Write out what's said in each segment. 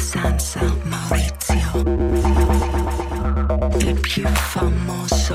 Sansa Maurizio, il più famoso.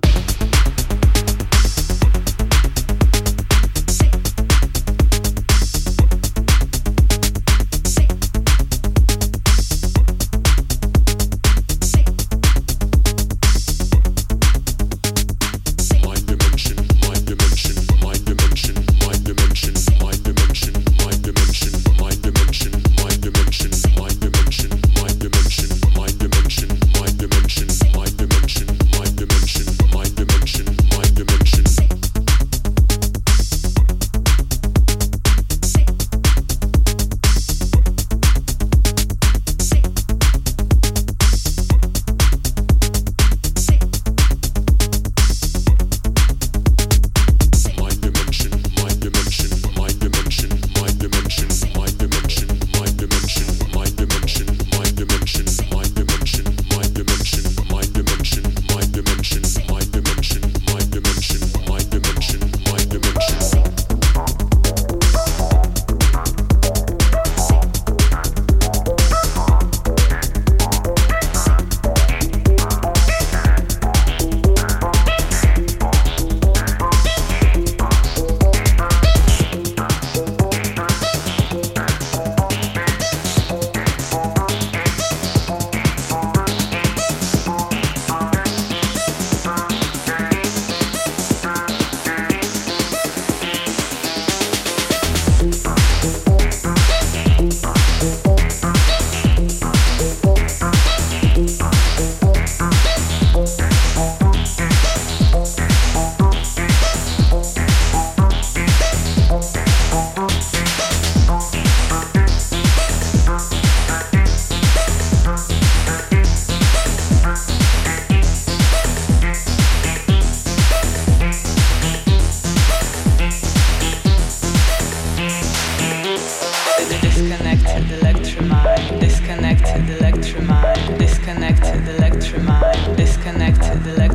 electromine, disconnected electromind. disconnected electromind. disconnected electromine.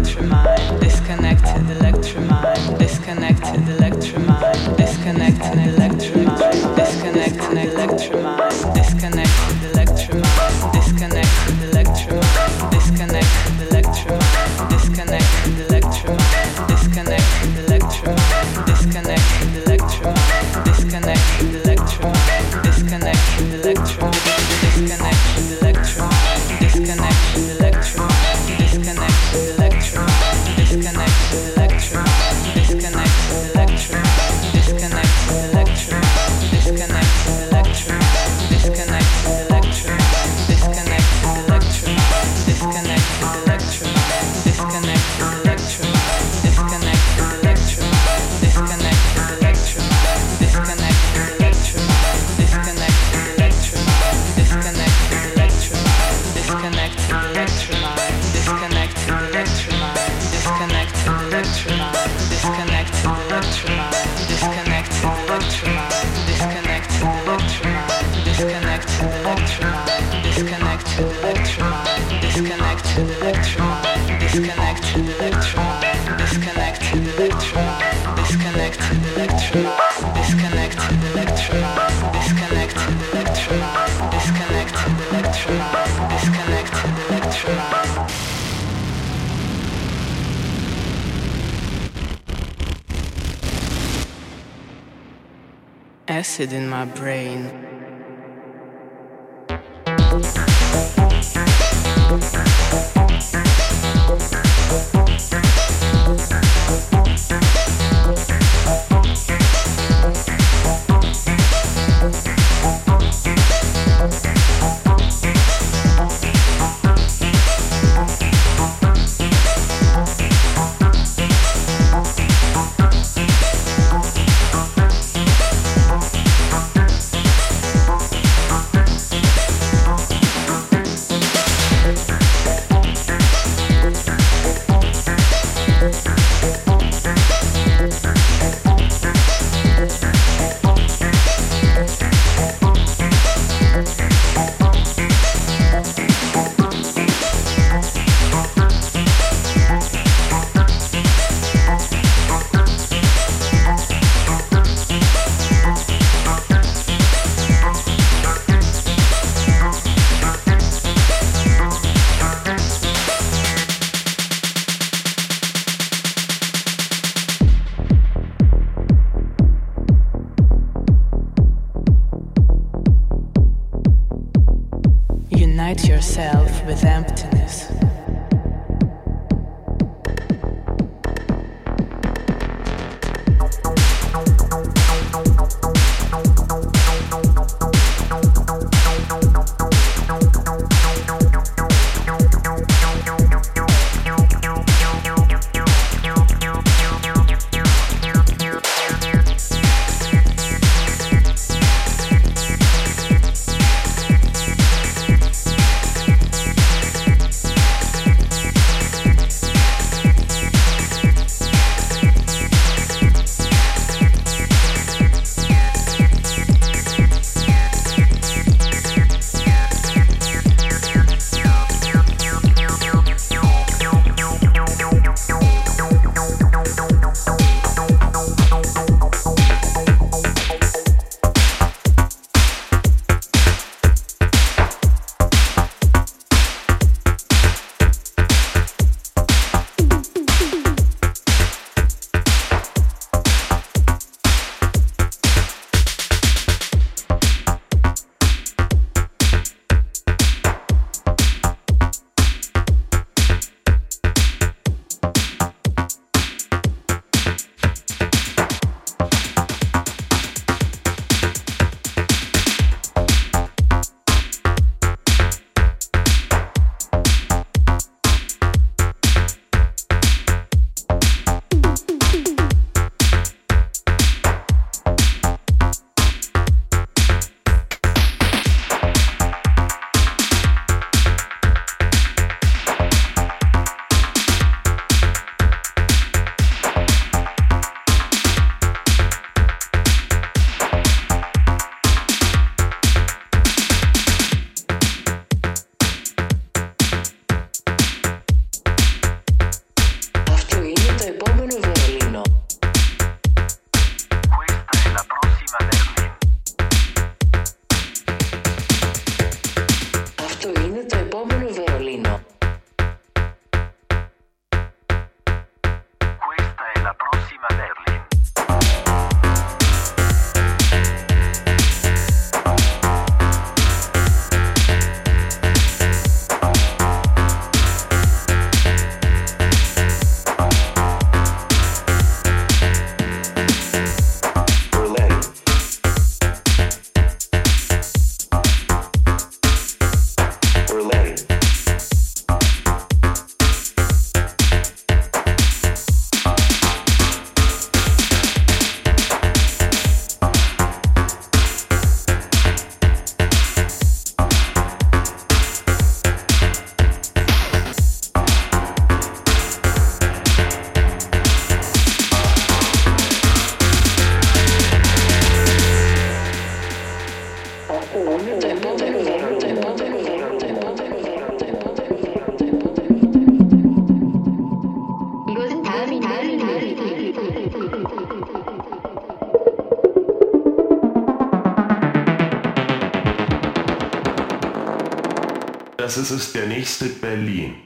ist es der nächste Berlin.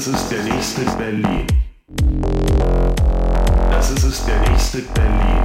ist es der nächste Berlin. Das ist es der nächste Berlin.